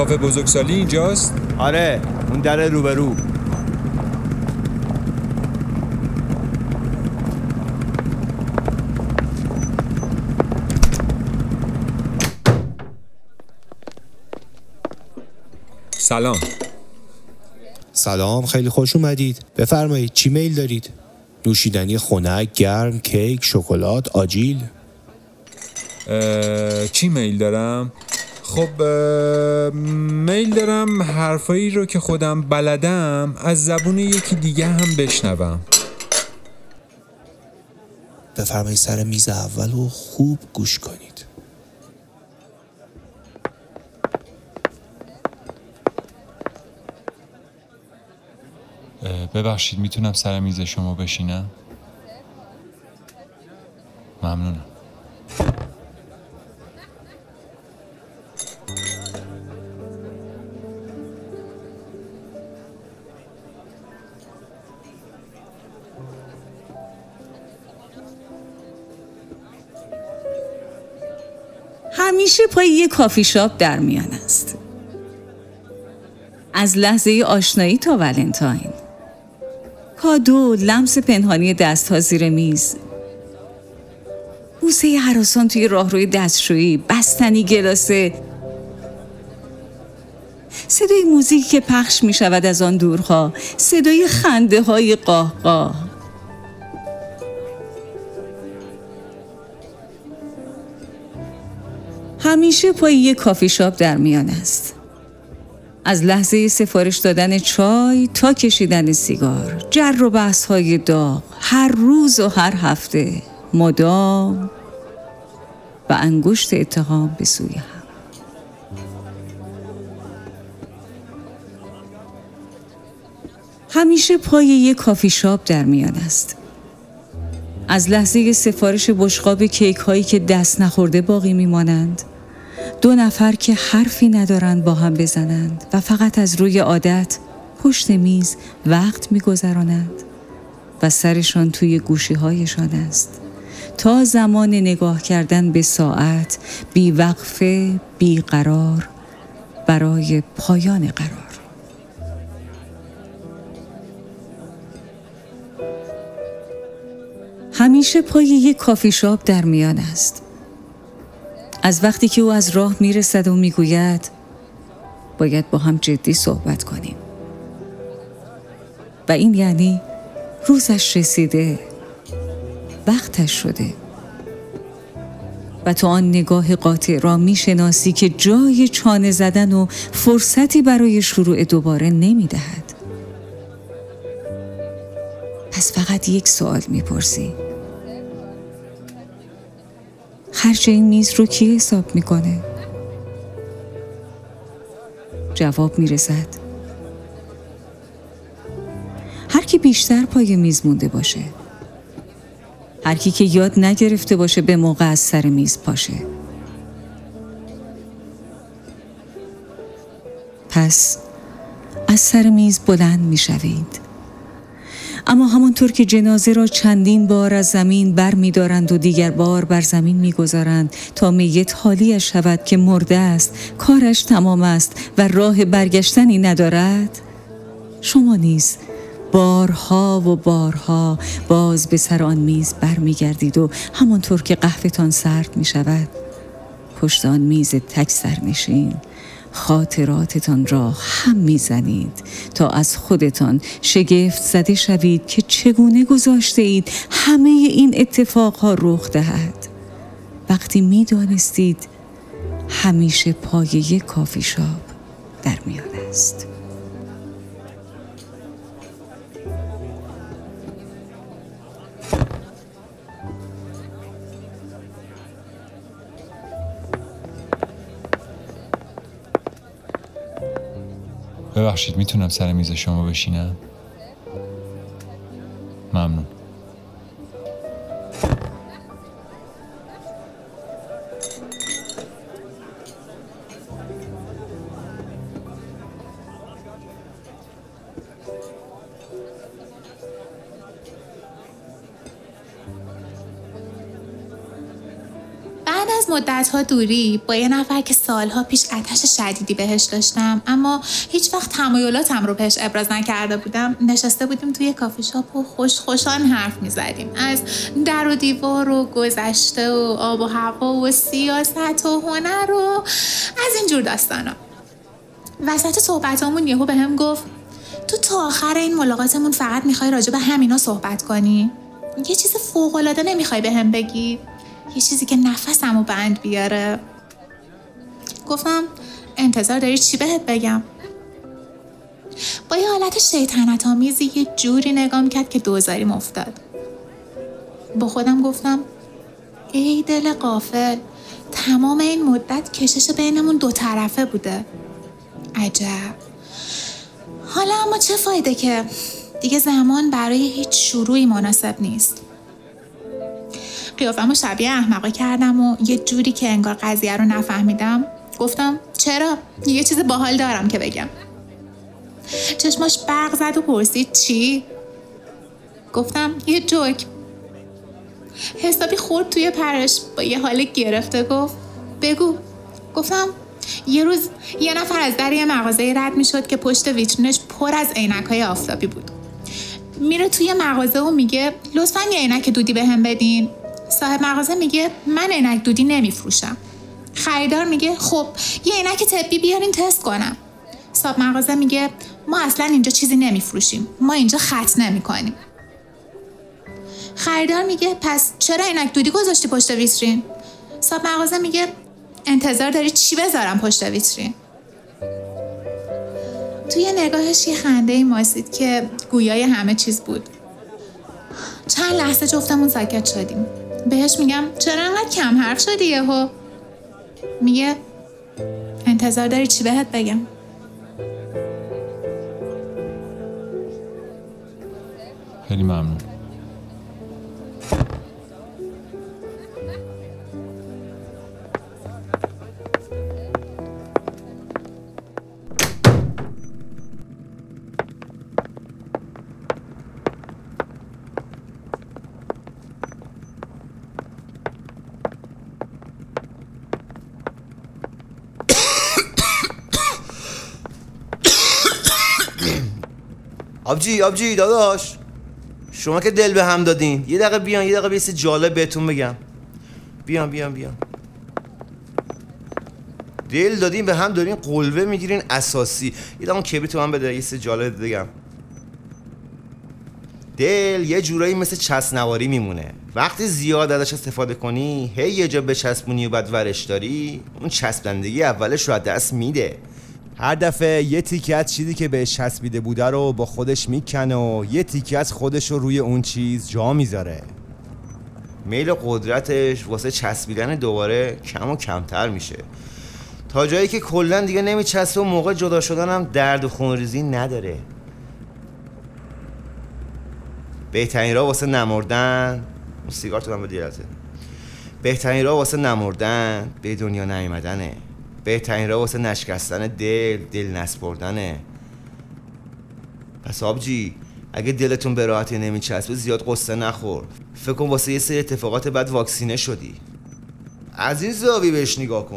کافه بزرگسالی اینجاست؟ آره اون در روبرو. سلام. سلام خیلی خوش اومدید. بفرمایید چی میل دارید؟ نوشیدنی خنک گرم کیک شکلات آجیل؟ اه، چی میل دارم؟ خب میل دارم حرفایی رو که خودم بلدم از زبون یکی دیگه هم بشنوم. بفرمایید سر میز اول و خوب گوش کنید. ببخشید می‌تونم سر میز شما بشینم؟ ممنونم. همیشه پای یه کافی شاپ در میان است. از لحظه آشنایی تا ولنتاین. کادو لمس پنهانی دست ها زیر میز. بوسه حراسان توی راهروی دستشویی بستنی گلاسه. صدای موزیکی که پخش می شود از آن دورها صدای خنده های قاه قاه همیشه پای یک کافی شاپ در میان است. از لحظه سفارش دادن چای تا کشیدن سیگار، جر و بحث های داغ، هر روز و هر هفته، مدام و انگشت اتهام به سوی هم. همیشه پای یک کافی شاپ در میان است. از لحظه سفارش بشقاب کیک هایی که دست نخورده باقی میمانند. دو نفر که حرفی ندارند با هم بزنند و فقط از روی عادت پشت میز وقت میگذرانند و سرشان توی گوشی هایشان است. تا زمان نگاه کردن به ساعت بی وقفه بی قرار برای پایان قرار. همیشه پای یک کافی شاپ در میان است. از وقتی که او از راه می‌رسد و می‌گوید باید با هم جدی صحبت کنیم. و این یعنی روزش رسیده وقتش شده و تو آن نگاه قاطع را می‌شناسی که جای چانه زدن و فرصتی برای شروع دوباره نمی‌دهد. پس فقط یک سوال می‌پرسی خرج این میز رو کی حساب می‌کنه؟ جواب می‌رسد. هر کی بیشتر پای میز مونده باشه. هر کی که یاد نگرفته باشه به موقع از سر میز پاشه. پس از سر میز بلند می‌شوید. اما همانطور که جنازه را چندین بار از زمین بر می دارند و دیگر بار بر زمین می گذارند تا میت حالیش شود که مرده است کارش تمام است و راه برگشتنی ندارد. شما نیز بارها و بارها باز به سر آن میز بر می گردید و همانطور که قهوهتان سرد می شود پشت آن میز تک سرنشین خاطراتتان را هم می‌زنید تا از خودتان شگفت زده شوید که چگونه گذاشته اید همه این اتفاقها رخ دهد. وقتی می‌دانستید همیشه پای یک کافی شاپ در میان است. ببخشید می‌تونم سر میز شما بشینم؟ ممنون. مدت ها دوری با یه نفر که سالها پیش آتش شدیدی بهش داشتم اما هیچ وقت تمایلاتم رو بهش ابراز نکرده بودم. نشسته بودیم توی کافی شاپ و خوش خوشان حرف می‌زدیم. از در و دیوار و گذشته و آب و هوا و سیاست و هنر و از اینجور داستانا. وسط صحبتامون یهو به هم گفت تو تا آخر این ملاقاتمون فقط می‌خوای راجع به همینا صحبت کنی؟ یه چیز فوقالعاده نمی‌خوای به هم بگی. یه چیزی که نفسم و بند بیاره. گفتم انتظار داری چی بهت بگم؟ با یه حالت شیطنت آمیزی یه جوری نگام کرد که دوزاریم افتاد. با خودم گفتم ای دل قافل تمام این مدت کشش بینمون دو طرفه بوده. عجب. حالا اما چه فایده که؟ دیگه زمان برای هیچ شروعی مناسب نیست. قیافم شبیه احمقه کردم و یه جوری که انگار قضیه رو نفهمیدم. گفتم چرا؟ یه چیز باحال دارم که بگم. چشماش برق زد و پرسید چی؟ گفتم یه جوک. حسابی خورد توی پرش با یه حال گرفته گفت بگو. گفتم یه روز یه نفر از در یه مغازه رد می شد که پشت ویترینش پر از عینک های آفتابی بود. میره توی مغازه و میگه لطفا یه عینک دودی به هم بدین. صاحب مغازه میگه من عینک دودی نمیفروشم. خریدار میگه خب یه عینک طبی بیارین تست کنم. صاحب مغازه میگه ما اصلا اینجا چیزی نمیفروشیم ما اینجا خط نمی‌کنیم. خریدار میگه پس چرا عینک دودی گذاشتی پشت ویترین؟ صاحب مغازه میگه انتظار داری چی بذارم پشت ویترین؟ توی نگاهش یه خنده ماسید که گویای همه چیز بود. چند لحظه جفتمون ساکت شدیم. بهش میگم چرا انقدر کم حرف شدی یهو؟ میگه انتظار داری چی بهت بگم؟ خیلی ممنون. آبجی آبجی داداش. شما که دل به هم دادین. یه دقیقه بیان یه دقیقه بیسته جالب بهتون بگم. بیان بیان بیان. دل دادین به هم دارین قلوه می‌گیرین اساسی. یه دقیقه کبریت من بده یه سه جالب بگم. دل یه جورایی مثل چسنواری میمونه. وقتی زیاد ازش استفاده کنی هی یه جا بچسبونی و بعد ورش داری اون چسبندگی اولش رو دست میده. هر دفعه یه تیکه از چیزی که بهش چسبیده بوده رو با خودش می‌کنه و یه تیکه از خودش رو روی اون چیز جا می‌ذاره. میل قدرتش واسه چسبیدن دوباره کم و کمتر میشه. تا جایی که کلا دیگه نمیچسبه و موقع جدا شدن هم درد و خونریزی نداره. بهترین راه واسه نمردن اون سیگار تو بده بهترین راه واسه نمردن به دنیا نیومدنه. بهترین راه واسه نشکستن دل دل نسپردنه پس آبجی اگه دلتون به راحتی نمیچسبه زیاد قصه نخور. فکر کن واسه یه سری اتفاقات بعد واکسینه شدی. از این زاوی بهش نگاه کن.